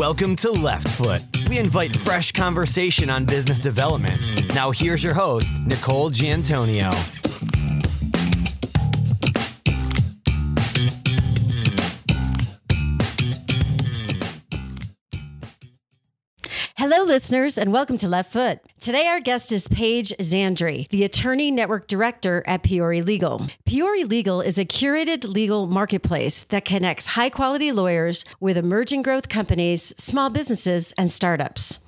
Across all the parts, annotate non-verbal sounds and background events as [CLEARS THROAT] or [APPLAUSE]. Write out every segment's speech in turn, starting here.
Welcome to Left Foot. We invite fresh conversation on business development. Now, here's your host, Nicole Giantonio. Hello, listeners, and welcome to Left Foot. Today, our guest is Paige Zandri, the Attorney Network Director at Priori Legal. Priori Legal is a curated legal marketplace that connects high quality lawyers with emerging growth companies, small businesses, and startups.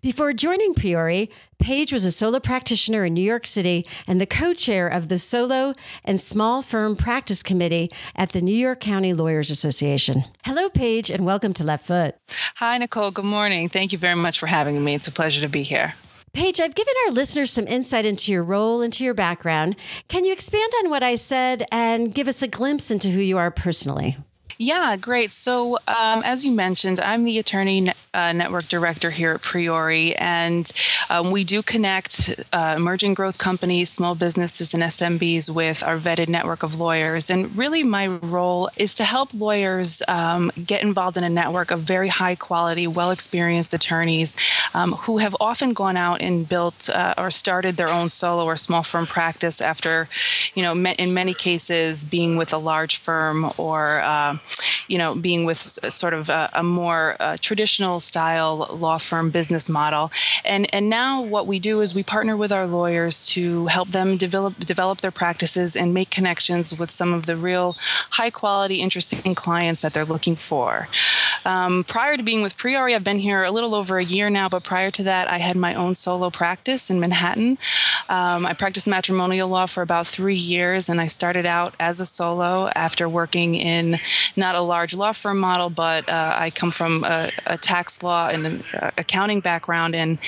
Before joining Priori, Paige was a solo practitioner in New York City and the co chair of the Solo and Small Firm Practice Committee at the New York County Lawyers Association. Hello, Paige, and welcome to Left Foot. Hi, Nicole. Good morning. Thank you very much for having me. It's a pleasure to be here. Paige, I've given our listeners some insight into your role, into your background. Can you expand on what I said and give us a glimpse into who you are personally? Yeah, great. So, um, as you mentioned, I'm the attorney uh, network director here at Priori, and um, we do connect uh, emerging growth companies, small businesses, and SMBs with our vetted network of lawyers. And really, my role is to help lawyers um, get involved in a network of very high quality, well experienced attorneys um, who have often gone out and built uh, or started their own solo or small firm practice after, you know, in many cases being with a large firm or uh, you know, being with sort of a, a more uh, traditional style law firm business model. And and now what we do is we partner with our lawyers to help them develop develop their practices and make connections with some of the real high quality, interesting clients that they're looking for. Um, prior to being with Priori, I've been here a little over a year now, but prior to that, I had my own solo practice in Manhattan. Um, I practiced matrimonial law for about three years, and I started out as a solo after working in not a large law firm model, but uh, I come from a, a, tax law and an uh, accounting background and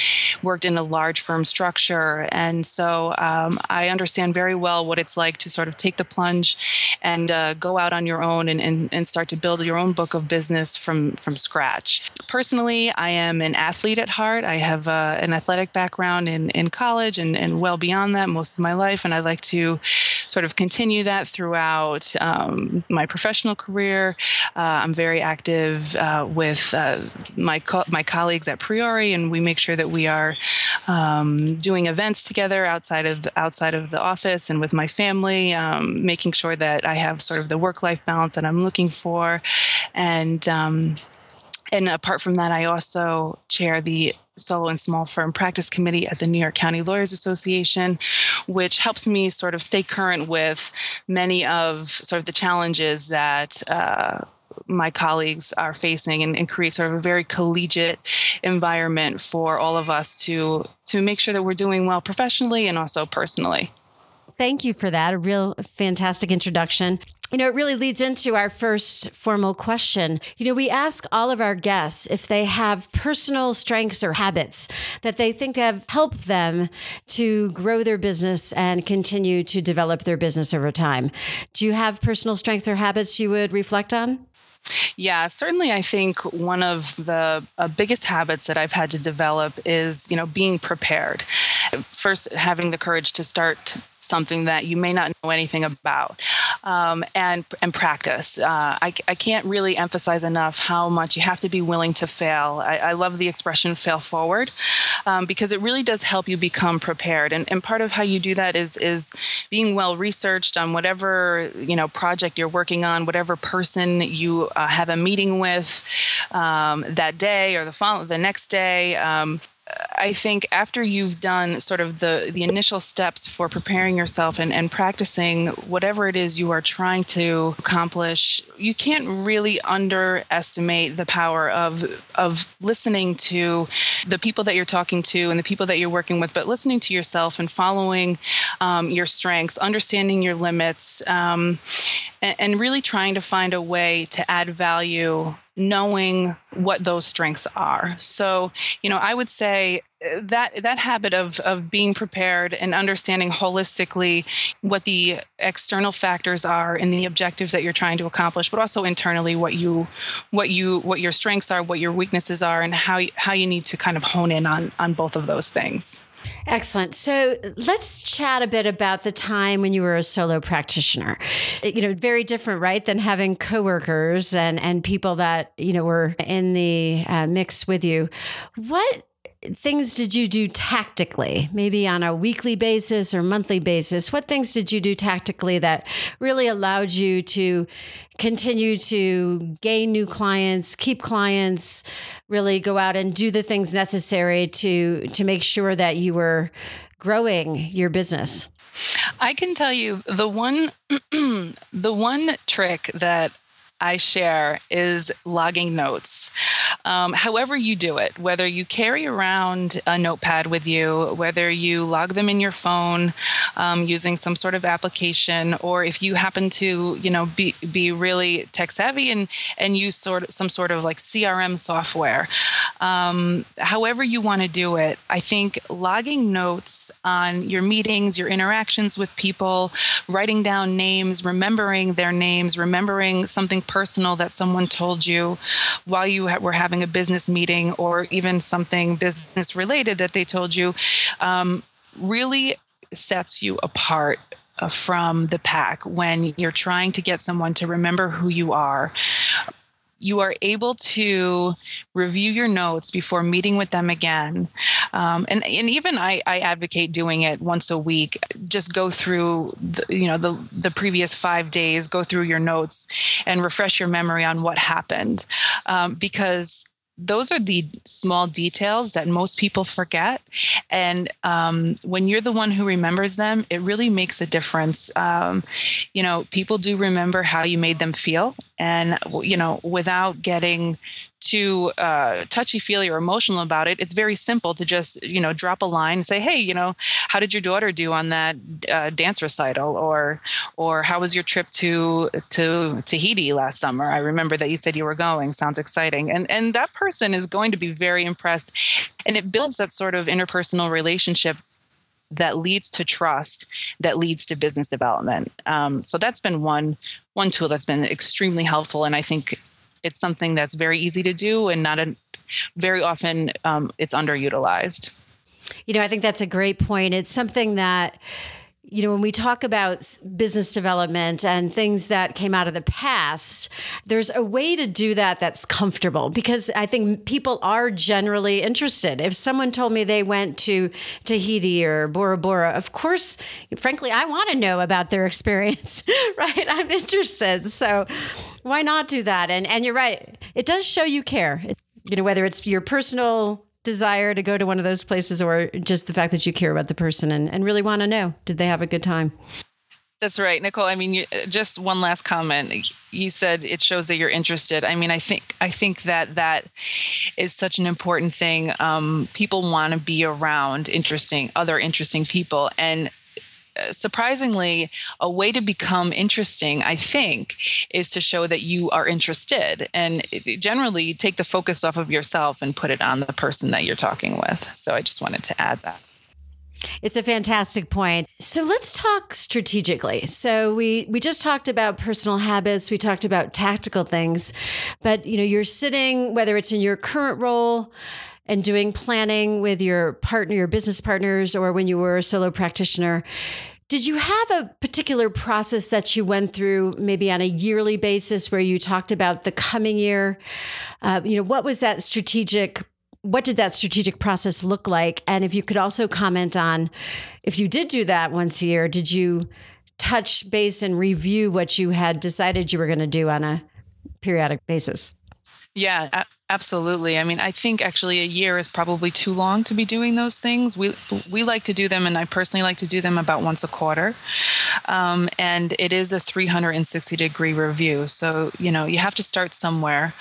worked in a large firm structure. And so um, I understand very well what it's like to sort of take the plunge and uh, go out on your own and, and, and start to build your own book of business from, from scratch. Personally, I am an athlete at heart. I have uh, an athletic background in, in college and, and well beyond that most of my life. And I like to sort of continue that throughout um, my professional career. Uh, I'm very active uh, with uh, my co- my colleagues at Priori, and we make sure that we are um, doing events together outside of the, outside of the office and with my family, um, making sure that I have sort of the work life balance that I'm looking for, and um, and apart from that, I also chair the solo and small firm practice committee at the New York County Lawyers Association, which helps me sort of stay current with many of sort of the challenges that. Uh, my colleagues are facing and, and, create sort of a very collegiate environment for all of us to to make sure that we're doing well professionally and also personally. Thank you for that. A real fantastic introduction. You know, it really leads into our first formal question. You know, we ask all of our guests if they have personal strengths or habits that they think have helped them to grow their business and continue to develop their business over time. Do you have personal strengths or habits you would reflect on? Yeah, certainly. I think one of the uh, biggest habits that I've had to develop is, you know, being prepared. First, having the courage to start something that you may not know anything about um, and and practice. Uh, I, I can't really emphasize enough how much you have to be willing to fail. I, I love the expression fail forward um, because it really does help you become prepared. And, and part of how you do that is is being well researched on whatever you know project you're working on whatever person you uh, have a meeting with um, that day or the follow- the next day. Um, I think after you've done sort of the, the initial steps for preparing yourself and, and practicing whatever it is you are trying to accomplish, you can't really underestimate the power of of listening to the people that you're talking to and the people that you're working with, but listening to yourself and following um, your strengths, understanding your limits, um, and, and really trying to find a way to add value knowing what those strengths are. So, you know, I would say uh, that that habit of of being prepared and understanding holistically what the external factors are and the objectives that you're trying to accomplish, but also internally what you what you what your strengths are, what your weaknesses are, and how how you need to kind of hone in on on both of those things. Excellent. So let's chat a bit about the time when you were a solo practitioner. You know, very different, right, than having coworkers and and people that you know were in the uh, mix with you. What things did you do tactically, maybe on a weekly basis or monthly basis? What things did you do tactically that really allowed you to continue to gain new clients, keep clients, really go out and do the things necessary to to make sure that you were growing your business? I can tell you the one [CLEARS THROAT] the one trick that I share is logging notes. Um, however, you do it, whether you carry around a notepad with you, whether you log them in your phone um, using some sort of application, or if you happen to, you know, be be really tech savvy and and use sort of some sort of like CRM software. Um, however, you want to do it, I think logging notes on your meetings, your interactions with people, writing down names, remembering their names, remembering something personal that someone told you while you were having a business meeting or even something business related that they told you um, really sets you apart uh, from the pack when you're trying to get someone to remember who you are you are able to review your notes before meeting with them again. Um, and, and even I, I advocate doing it once a week. Just go through, the, you know, the, the previous five days, go through your notes and refresh your memory on what happened. Um, because those are the small details that most people forget. And um, when you're the one who remembers them, it really makes a difference. Um, you know, people do remember how you made them feel. And, you know, without getting too uh, touchy feely or emotional about it, it's very simple to just you know drop a line and say, hey, you know, how did your daughter do on that uh, dance recital, or or how was your trip to to Tahiti last summer? I remember that you said you were going. Sounds exciting, and and that person is going to be very impressed, and it builds that sort of interpersonal relationship that leads to trust that leads to business development um, so that's been one one tool that's been extremely helpful and i think it's something that's very easy to do and not a, very often um, it's underutilized. You know, I think that's a great point. It's something that you know, when we talk about business development and things that came out of the past, there's a way to do that that's comfortable because I think people are generally interested. If someone told me they went to Tahiti or Bora Bora, of course, frankly, I want to know about their [LAUGHS] experience, [LAUGHS] right? I'm interested. So why not do that? And and you're right. It does show you care. You know, whether it's your personal desire to go to one of those places or just the fact that you care about the person and, and really want to know did they have a good time? That's right nicole. I mean you, just one last comment. You said it shows that you're interested. I mean i think i think that that is such an important thing. Um, people want to be around interesting other interesting people. And Uh, surprisingly, a way to become interesting, I think, is to show that you are interested and uh, generally take the focus off of yourself and put it on the person that you're talking with. So I just wanted to add that. It's a fantastic point. So let's talk strategically. So we we just talked about personal habits, we talked about tactical things, but you know, you're sitting whether it's in your current role and doing planning with your partner, your business partners, or when you were a solo practitioner, did you have a particular process that you went through, maybe on a yearly basis, where you talked about the coming year? Uh, you know, what was that strategic? What did that strategic process look like? And if you could also comment on, if you did do that once a year, did you touch base and review what you had decided you were going to do on a periodic basis? Yeah, Absolutely. I mean, I think actually a year is probably too long to be doing those things. We we like to do them, and I personally like to do them about once a quarter. Um, and it is a 360 degree review, so you know you have to start somewhere.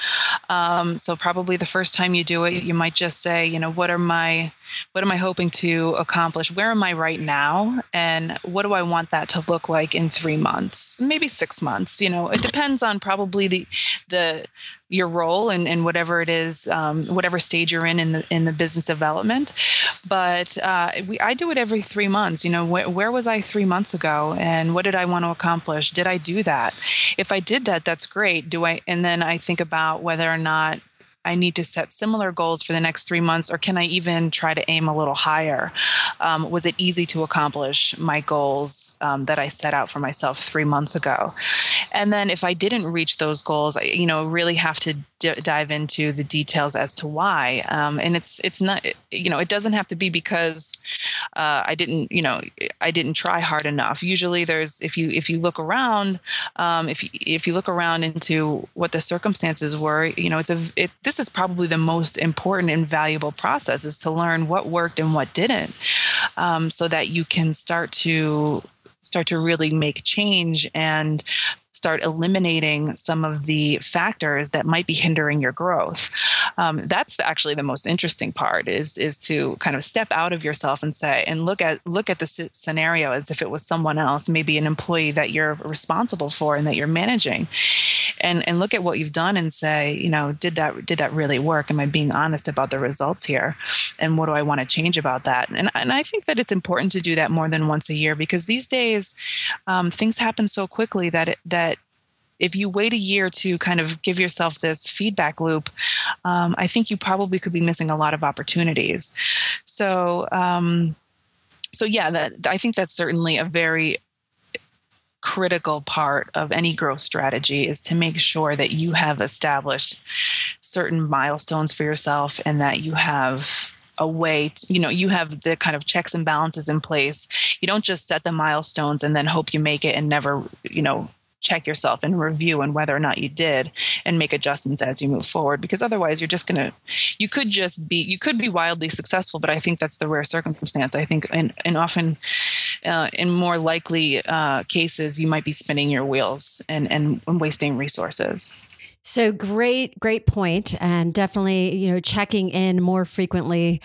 Um, so probably the first time you do it, you might just say, you know, what are my what am I hoping to accomplish? Where am I right now? And what do I want that to look like in three months, maybe six months? You know, it depends on probably the the your role and, and whatever it is, um, whatever stage you're in in the in the business development. But uh, we, I do it every three months. You know, wh- where was I three months ago, and what did I want to accomplish? Did I do that? If I did that, that's great. Do I? And then I think about whether or not I need to set similar goals for the next three months, or can I even try to aim a little higher? Um, was it easy to accomplish my goals um, that I set out for myself three months ago? And then if I didn't reach those goals, I, you know, really have to d- dive into the details as to why. Um, and it's it's not, you know, it doesn't have to be because uh, I didn't, you know, I didn't try hard enough. Usually, there's if you if you look around, um, if you, if you look around into what the circumstances were, you know, it's a it, this is probably the most important and valuable process is to learn what worked and what didn't, um, so that you can start to start to really make change and start eliminating some of the factors that might be hindering your growth. Um, that's actually the most interesting part is is to kind of step out of yourself and say and look at look at the scenario as if it was someone else, maybe an employee that you're responsible for and that you're managing, and and look at what you've done and say, you know, did that did that really work? Am I being honest about the results here? And what do I want to change about that? And and I think that it's important to do that more than once a year because these days um, things happen so quickly that it, that if you wait a year to kind of give yourself this feedback loop, um, I think you probably could be missing a lot of opportunities. So, um, so yeah, that, I think that's certainly a very critical part of any growth strategy is to make sure that you have established certain milestones for yourself and that you have a way to, you know you have the kind of checks and balances in place. You don't just set the milestones and then hope you make it and never you know check yourself and review and whether or not you did and make adjustments as you move forward because otherwise you're just going to you could just be you could be wildly successful but i think that's the rare circumstance. I think and, and often uh, in more likely uh, cases you might be spinning your wheels and, and, wasting resources. So great great point and definitely you know checking in more frequently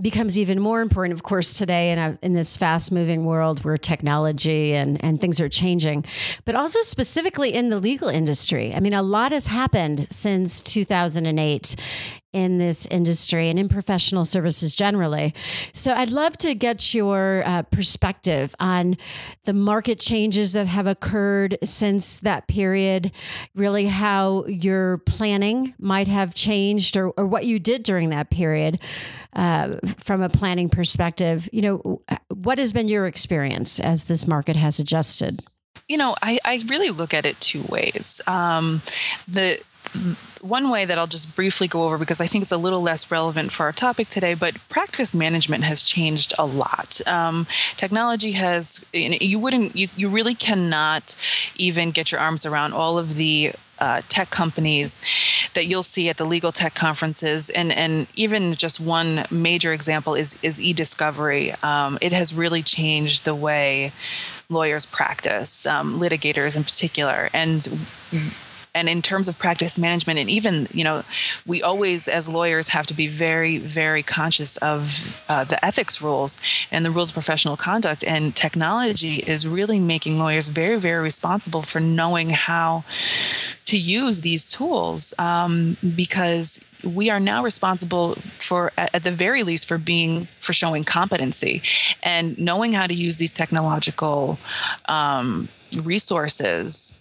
becomes even more important, of course, today in, a, in this fast moving world where technology and, and things are changing, but also specifically in the legal industry. I mean, a lot has happened since 2008 in this industry and in professional services generally. So I'd love to get your uh, perspective on the market changes that have occurred since that period, really how your planning might have changed or, or what you did during that period uh, from a planning perspective. You know, what has been your experience as this market has adjusted? You know, I, I really look at it two ways. Um, the one way that I'll just briefly go over because I think it's a little less relevant for our topic today, but practice management has changed a lot. Um, technology has, you wouldn't, you, you really cannot even get your arms around all of the uh, tech companies that you'll see at the legal tech conferences, and and even just one major example is is e-discovery. Um, it has really changed the way lawyers practice, um, litigators in particular, and and in terms of practice management and even you know we always as lawyers have to be very very conscious of uh, the ethics rules and the rules of professional conduct. And technology is really making lawyers very very responsible for knowing how to use these tools um, because we are now responsible for at the very least for being for showing competency and knowing how to use these technological um, resources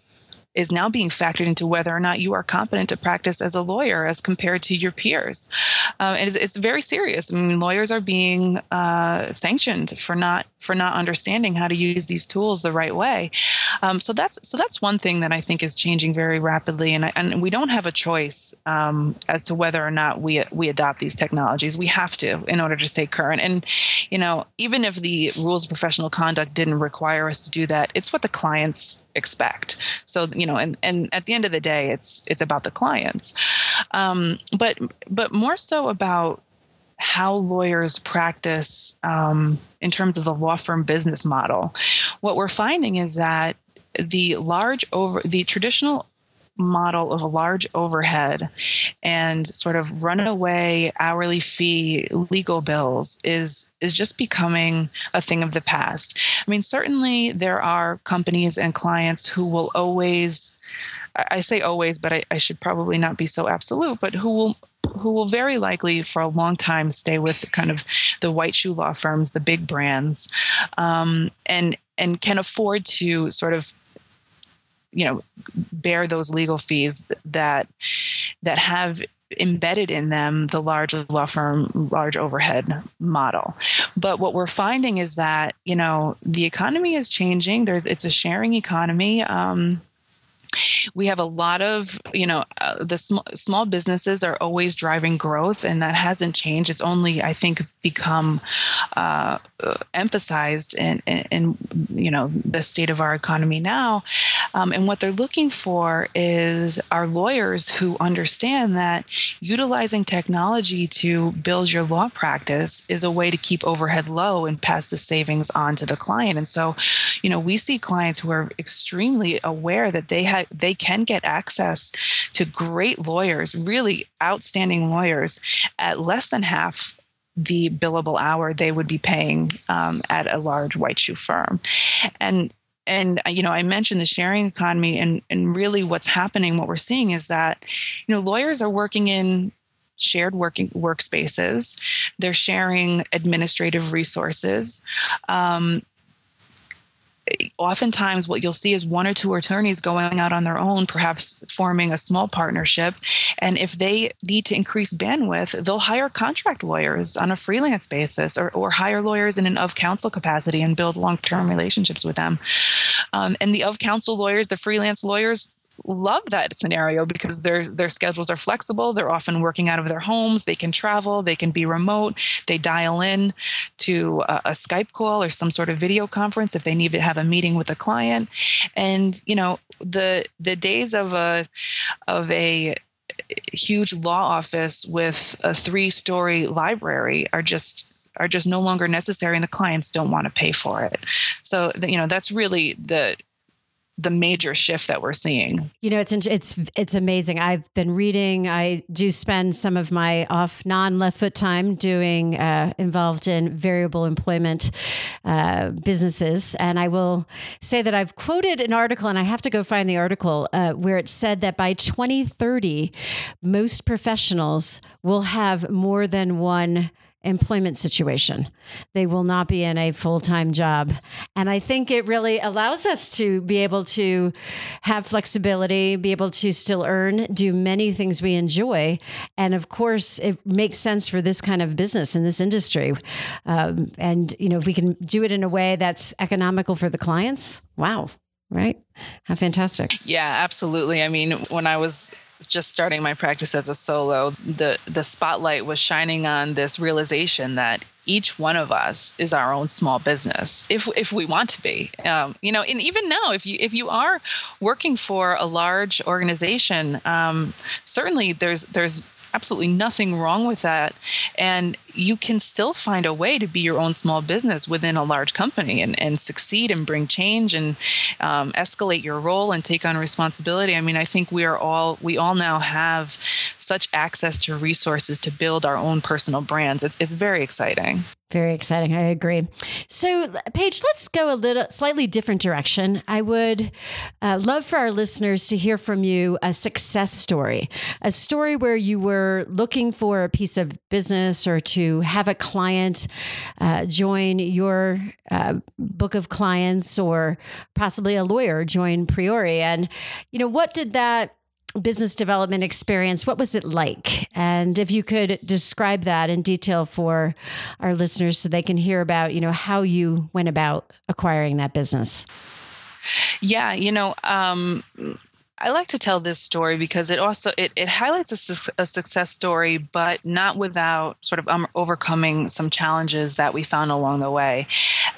is now being factored into whether or not you are competent to practice as a lawyer as compared to your peers. Uh, it's, it's, very serious. I mean, lawyers are being uh, sanctioned for not for not understanding how to use these tools the right way. Um, so that's so that's one thing that I think is changing very rapidly, and and we don't have a choice um, as to whether or not we we adopt these technologies. We have to in order to stay current. And you know, even if the rules of professional conduct didn't require us to do that, it's what the clients expect. So you know, and and at the end of the day, it's it's about the clients, um, but but more so about how lawyers practice um, in terms of the law firm business model. What we're finding is that the large over the traditional model of a large overhead and sort of runaway hourly fee legal bills is is just becoming a thing of the past. I mean, certainly there are companies and clients who will always I say always, but I, I should probably not be so absolute, but who will who will very likely for a long time stay with kind of the white shoe law firms, the big brands, um, and and can afford to sort of you know bear those legal fees that that have embedded in them the large law firm, large overhead model. But what we're finding is that you know the economy is changing. There's it's a sharing economy. Um, we have a lot of you know uh, the sm- small businesses are always driving growth and that hasn't changed it's only i think become uh, emphasized in, in, in, you know the state of our economy now. Um, and what they're looking for is our lawyers who understand that utilizing technology to build your law practice is a way to keep overhead low and pass the savings on to the client. And so you know we see clients who are extremely aware that they have they can get access to great lawyers really outstanding lawyers at less than half the billable hour they would be paying um, at a large white shoe firm. And and you know i mentioned the sharing economy and and really what's happening what we're seeing is that you know lawyers are working in shared working workspaces they're sharing administrative resources um, oftentimes what you'll see is one or two attorneys going out on their own, perhaps forming a small partnership. And if they need to increase bandwidth, they'll hire contract lawyers on a freelance basis or, or hire lawyers in an of counsel capacity and build long term relationships with them. Um, and the of counsel lawyers, the freelance lawyers, love that scenario because their their schedules are flexible. They're often working out of their homes. They can travel. They can be remote. They dial in to a, a, Skype call or some sort of video conference if they need to have a meeting with a client. And you know the the days of a of a huge law office with a three story library are just are just no longer necessary and the clients don't want to pay for it so you know that's really the the major shift that we're seeing. You know, it's it's it's amazing. I've been reading. I do spend some of my off non left foot time doing uh, involved in variable employment uh, businesses, and I will say that I've quoted an article, and I have to go find the article uh, where it said that by 2030, most professionals will have more than one employment situation. They will not be in a full time job. And I think it really allows us to be able to have flexibility, be able to still earn, do many things we enjoy. And of course, it makes sense for this kind of business in this industry. Um, and, you know, if we can do it in a way that's economical for the clients, wow. Right? How fantastic. Yeah, absolutely. I mean, when I was just starting my practice as a solo, the the spotlight was shining on this realization that each one of us is our own small business if if we want to be. Um, you know and even now if you if you are working for a large organization um, certainly there's there's absolutely nothing wrong with that. And you can still find a way to be your own small business within a large company and, and succeed and bring change and um, escalate your role and take on responsibility. I mean, I think we are all, we all now have such access to resources to build our own personal brands. It's, it's very exciting. Very exciting. I agree. So, Paige, let's go a little slightly different direction. I would uh, love for our listeners to hear from you a success story, a story where you were looking for a piece of business or to have a client uh, join your uh, book of clients or possibly a lawyer join Priori. And, you know, what did that business development experience, what was it like? And if you could describe that in detail for our listeners so they can hear about, you know, how you went about acquiring that business. Yeah, you know, um, I like to tell this story because it also it, it highlights a, a success story, but not without sort of um, overcoming some challenges that we found along the way.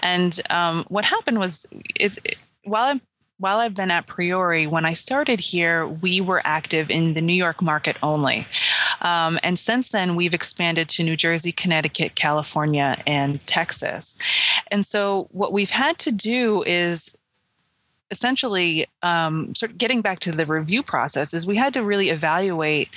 And um, what happened was, it, it, while I'm while I've been at Priori, when I started here, we were active in the New York market only. Um, and since then, we've expanded to New Jersey, Connecticut, California, and Texas. And so, what we've had to do is essentially um, sort of getting back to the review process is we had to really evaluate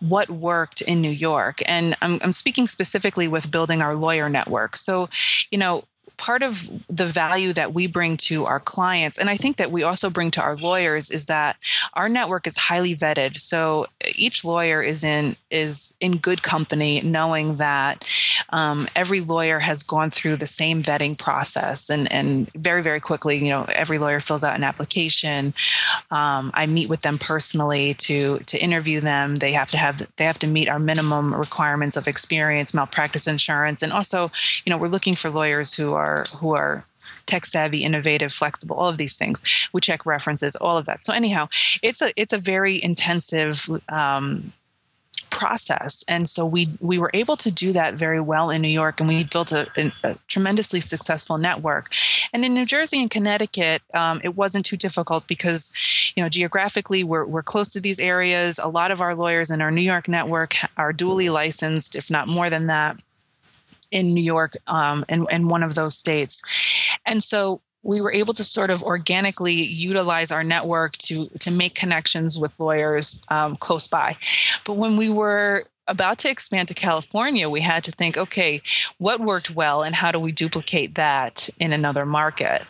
what worked in New York. And I'm, I'm speaking specifically with building our lawyer network. So, you know, part of the value that we bring to our clients, and I think that we also bring to our lawyers, is that our network is highly vetted. So each lawyer is in is in good company, knowing that um, every lawyer has gone through the same vetting process, and and very very quickly, you know, every lawyer fills out an application. Um, I meet with them personally to to interview them. They have to have they have to meet our minimum requirements of experience, malpractice insurance, and also, you know, we're looking for lawyers who are who are tech savvy, innovative, flexible, all of these things. We check references, all of that. So anyhow, it's a it's a very intensive um, process and so we we were able to do that very well in new york and we built a, a, a tremendously successful network and in new jersey and connecticut um, it wasn't too difficult because you know geographically we're, we're close to these areas a lot of our lawyers in our new york network are duly licensed if not more than that in New York um, and, and one of those states. And so we were able to sort of organically utilize our network to to make connections with lawyers um, close by. But when we were about to expand to California, we had to think, okay, what worked well, and how do we duplicate that in another market?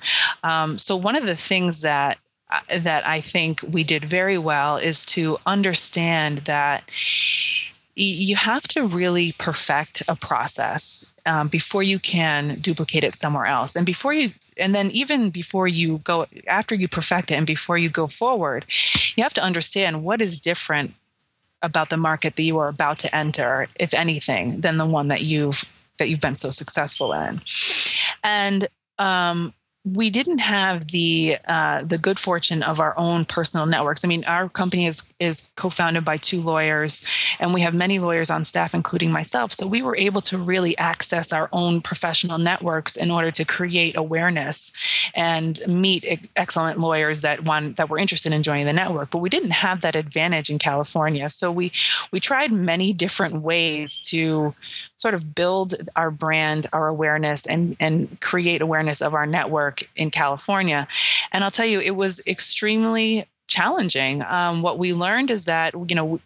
Um, so one of the things that uh, that I think we did very well is to understand that you have to really perfect a process um, before you can duplicate it somewhere else. And before you and then even before you go after you perfect it and before you go forward you have to understand what is different about the market that you are about to enter if anything than the one that you've that you've been so successful in. And um, we didn't have the uh, the good fortune of our own personal networks. I mean, our company is is co-founded by two lawyers, and we have many lawyers on staff, including myself. So we were able to really access our own professional networks in order to create awareness and meet excellent lawyers that want that were interested in joining the network. But we didn't have that advantage in California, so we we tried many different ways to sort of build our brand, our awareness, and and create awareness of our network in California. And I'll tell you, it was extremely challenging. Um, what we learned is that, you know,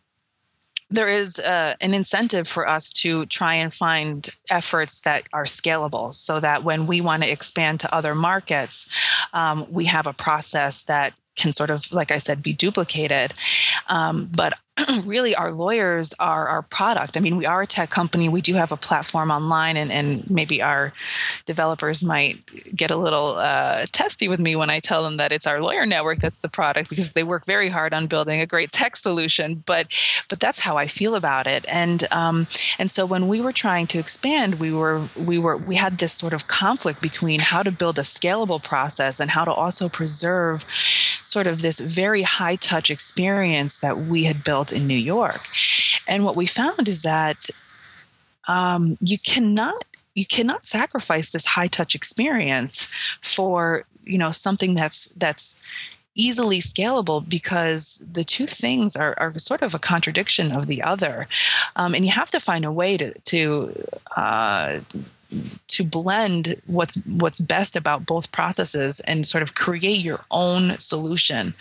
there is uh, an incentive for us to try and find efforts that are scalable so that when we want to expand to other markets, um, we have a process that can sort of, like I said, be duplicated. Um, but [CLEARS THROAT] really our lawyers are our product. I mean, we are a tech company. We do have a platform online, and, and maybe our developers might get a little uh, testy with me when I tell them that it's our lawyer network that's the product because they work very hard on building a great tech solution. But but that's how I feel about it. And um, and so when we were trying to expand, we were we were we had this sort of conflict between how to build a scalable process and how to also preserve sort of this very high touch experience that we had built in New York. And what we found is that um, you cannot you cannot sacrifice this high touch experience for you know something that's that's easily scalable because the two things are, are sort of a contradiction of the other um, and you have to find a way to to uh, to blend what's what's best about both processes and sort of create your own solution.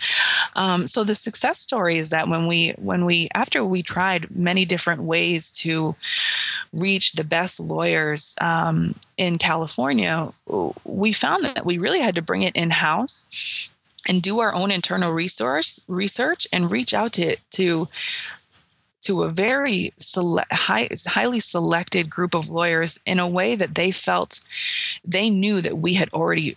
Um, so the success story is that when we when we after we tried many different ways to reach the best lawyers um, in California, we found that we really had to bring it in house and do our own internal resource research and reach out to to to a very high, highly selected group of lawyers in a way that they felt they knew that we had already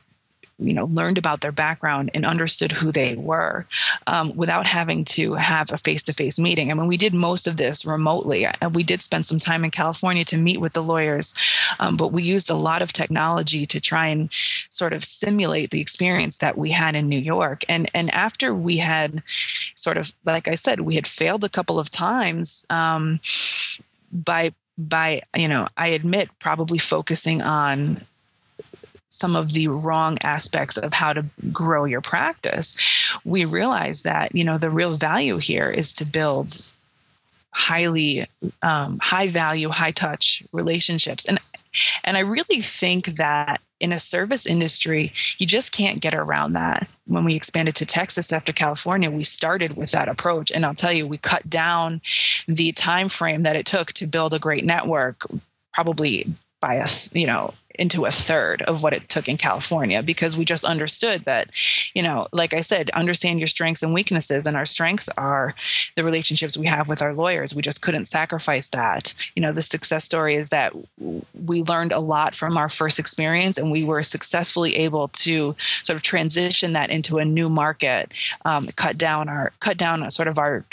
you know learned about their background and understood who they were um, without having to have a face-to-face meeting. I mean we did most of this remotely we did spend some time in california to meet with the lawyers um, but we used a lot of technology to try and sort of simulate the experience that we had in new york. And and after we had sort of like i said we had failed a couple of times um, by by you know i admit probably focusing on some of the wrong aspects of how to grow your practice, we realize that, you know, the real value here is to build highly um, high value, high touch relationships. And and I really think that in a service industry, you just can't get around that. When we expanded to Texas after California, we started with that approach. And I'll tell you, we cut down the time frame that it took to build a great network probably by us, you know, into a third of what it took in California because we just understood that, you know, like I said, understand your strengths and weaknesses. And our strengths are the relationships we have with our lawyers. We just couldn't sacrifice that. You know, the success story is that we learned a lot from our first experience and we were successfully able to sort of transition that into a new market, um, cut down our, cut down sort of our,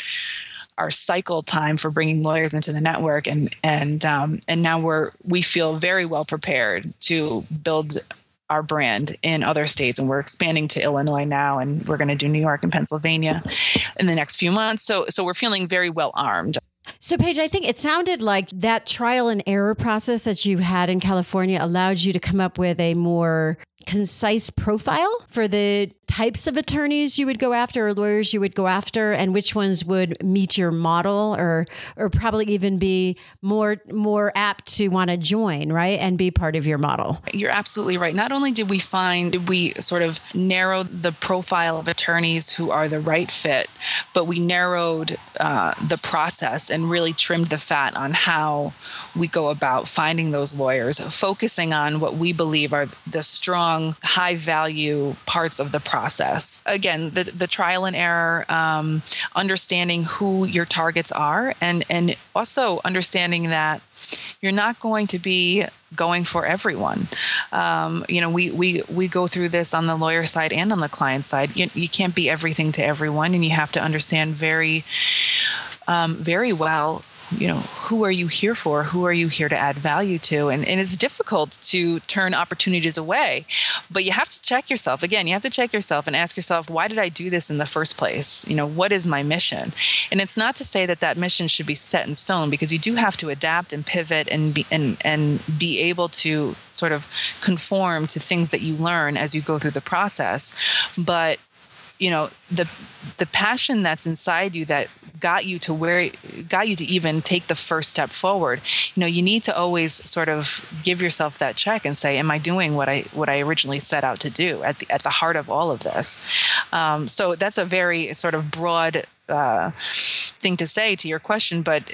our cycle time for bringing lawyers into the network, and and um, and now we're we feel very well prepared to build our brand in other states. And we're expanding to Illinois now and we're going to do New York and Pennsylvania in the next few months. So so we're feeling very well armed so, Paige, I think it sounded like that trial and error process that you had in California allowed you to come up with a more concise profile for the types of attorneys you would go after or lawyers you would go after and which ones would meet your model or or probably even be more more apt to want to join right and be part of your model. You're absolutely right. Not only did we find did we sort of narrow the profile of attorneys who are the right fit but we narrowed uh, the process and really trimmed the fat on how we go about finding those lawyers focusing on what we believe are the strong high value parts of the process. Again, the, the trial and error, um, understanding who your targets are, and, and also understanding that you're not going to be going for everyone. Um, you know, we, we, we go through this on the lawyer side and on the client side. You, you can't be everything to everyone, and you have to understand very, um, very well you know who are you here for? Who are you here to add value to? And, and it's difficult to turn opportunities away but you have to check yourself. Again you have to check yourself and ask yourself why did i do this in the first place? You know what is my mission? And it's not to say that that mission should be set in stone because you do have to adapt and pivot and be and and be able to sort of conform to things that you learn as you go through the process. But you know the the passion that's inside you that got you to where got you to even take the first step forward you know you need to always sort of give yourself that check and say am i doing what i what i originally set out to do at the, at the heart of all of this um, so that's a very sort of broad uh, thing to say to your question, but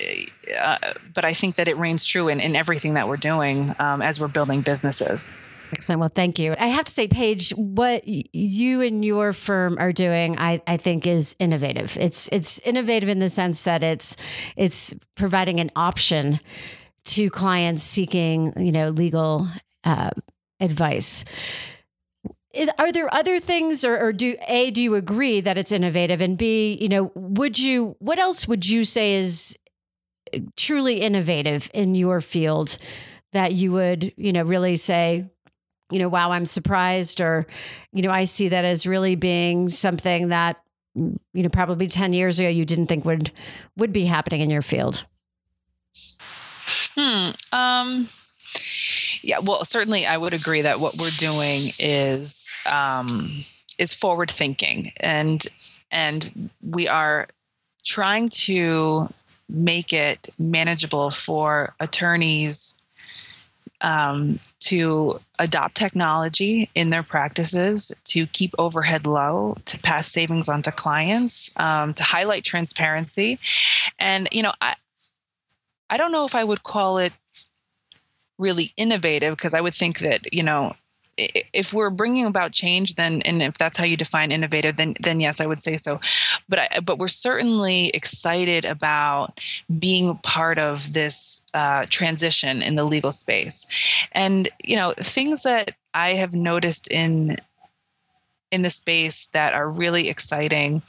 uh, but I think that it reigns true in, in everything that we're doing um, as we're building businesses. Excellent. Well, thank you. I have to say, Paige, what you and your firm are doing, I, I think, is innovative. It's it's innovative in the sense that it's it's providing an option to clients seeking, you know, legal uh, advice. Is, are there other things, or, or do a do you agree that it's innovative, and b, you know, would you what else would you say is truly innovative in your field that you would, you know, really say you know, wow, I'm surprised, or, you know, I see that as really being something that, you know, probably 10 years ago you didn't think would would be happening in your field? Hmm. Um, yeah. Well, certainly, I would agree that what we're doing is um, is forward thinking, and and we are trying to make it manageable for attorneys um, to adopt technology in their practices, to keep overhead low, to pass savings on to clients, um, to highlight transparency. And, you know, I, I don't know if I would call it really innovative because I would think that, you know, if we're bringing about change then and if that's how you define innovative then then yes i would say so. But I, but we're certainly excited about being part of this uh, transition in the legal space. And you know things that i have noticed in in the space that are really exciting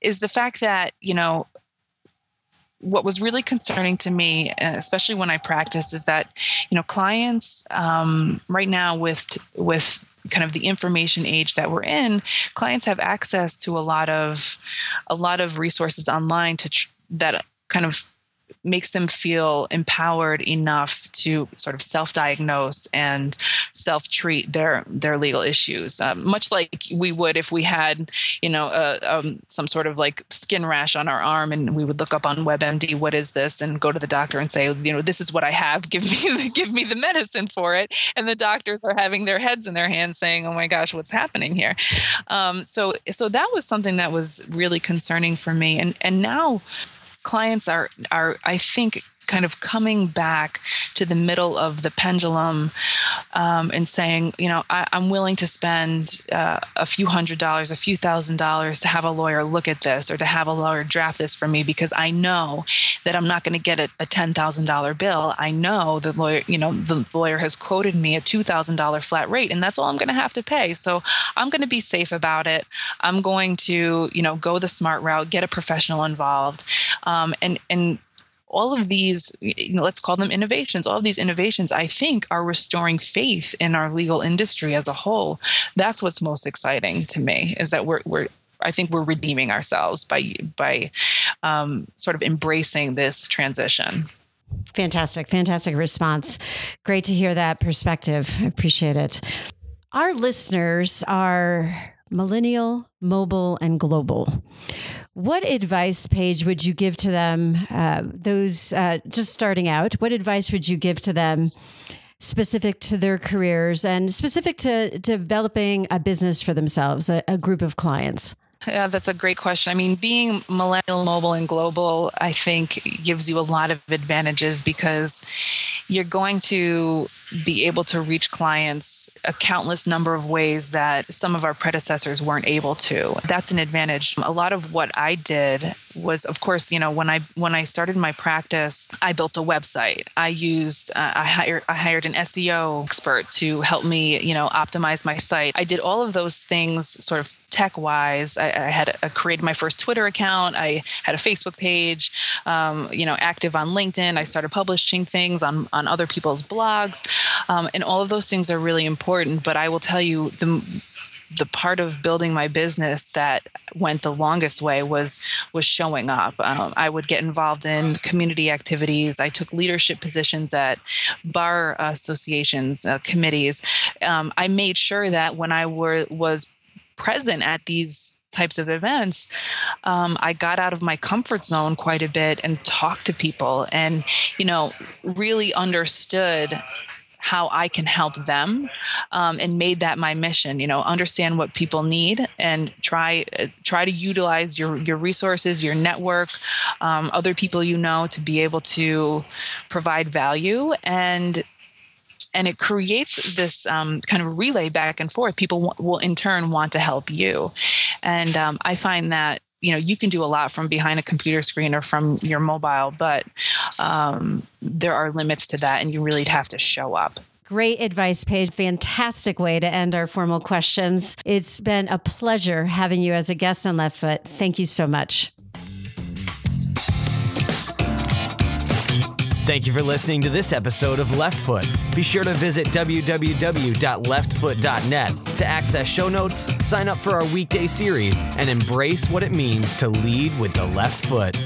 is the fact that you know what was really concerning to me, especially when I practice, is that you know clients um, right now with with kind of the information age that we're in, clients have access to a lot of a lot of resources online to tr- that kind of makes them feel empowered enough to sort of self-diagnose and self-treat their their legal issues, um, much like we would if we had, you know, uh, um, some sort of like skin rash on our arm, and we would look up on WebMD, what is this, and go to the doctor and say, you know, this is what I have. [LAUGHS] Give me the, give me the medicine for it. And the doctors are having their heads in their hands, saying, oh my gosh, what's happening here? Um, so so that was something that was really concerning for me, and and now clients are are I think kind of coming back to the middle of the pendulum um, and saying, you know, I, am willing to spend uh, a few hundred dollars, a few thousand dollars to have a lawyer look at this or to have a lawyer draft this for me because I know that I'm not going to get a, a $10,000 bill. I know the lawyer, you know, the lawyer has quoted me a $2,000 flat rate and that's all I'm going to have to pay. So I'm going to be safe about it. I'm going to, you know, go the smart route, get a professional involved. Um, and, and all of these, you know, let's call them innovations, all of these innovations, I think, are restoring faith in our legal industry as a whole. That's what's most exciting to me is that we're, we're I think we're redeeming ourselves by by um, sort of embracing this transition. Fantastic, fantastic response. Great to hear that perspective. I appreciate it. Our listeners are millennial, mobile, and global. What advice, Paige, would you give to them? Uh, those uh, just starting out, what advice would you give to them? specific to their careers and specific to developing a business for themselves, a, a group of clients? Yeah, that's a great question. I mean, being millennial, mobile, and global, I think gives you a lot of advantages because you're going to be able to reach clients a countless number of ways that some of our predecessors weren't able to. That's an advantage. A lot of what I did was, of course, you know, when I when I started my practice, I built a website. I used, uh, I hired, I hired an SEO expert to help me, you know, optimize my site. I did all of those things, sort of tech wise. I, I, had a, created my first Twitter account. I had a Facebook page, um, you know, active on LinkedIn. I started publishing things on, on other people's blogs. Um, and all of those things are really important. But I will tell you, the, the part of building my business that went the longest way was was showing up. Um, I would get involved in community activities. I took leadership positions at bar associations, uh, committees. Um, I made sure that when I were was present at these types of events, um, I got out of my comfort zone quite a bit and talked to people and, you know, really understood how I can help them um, and made that my mission, you know, understand what people need and try uh, try to utilize your, your resources, your network, um, other people you know to be able to provide value and and it creates this um, kind of relay back and forth. People w- will in turn want to help you, and um, I find that you know you can do a lot from behind a computer screen or from your mobile, but um, there are limits to that, and you really have to show up. Great advice, Paige. Fantastic way to end our formal questions. It's been a pleasure having you as a guest on Left Foot. Thank you so much. Thank you for listening to this episode of Left Foot. Be sure to visit www.leftfoot.net to access show notes, sign up for our weekday series, and embrace what it means to lead with the left foot.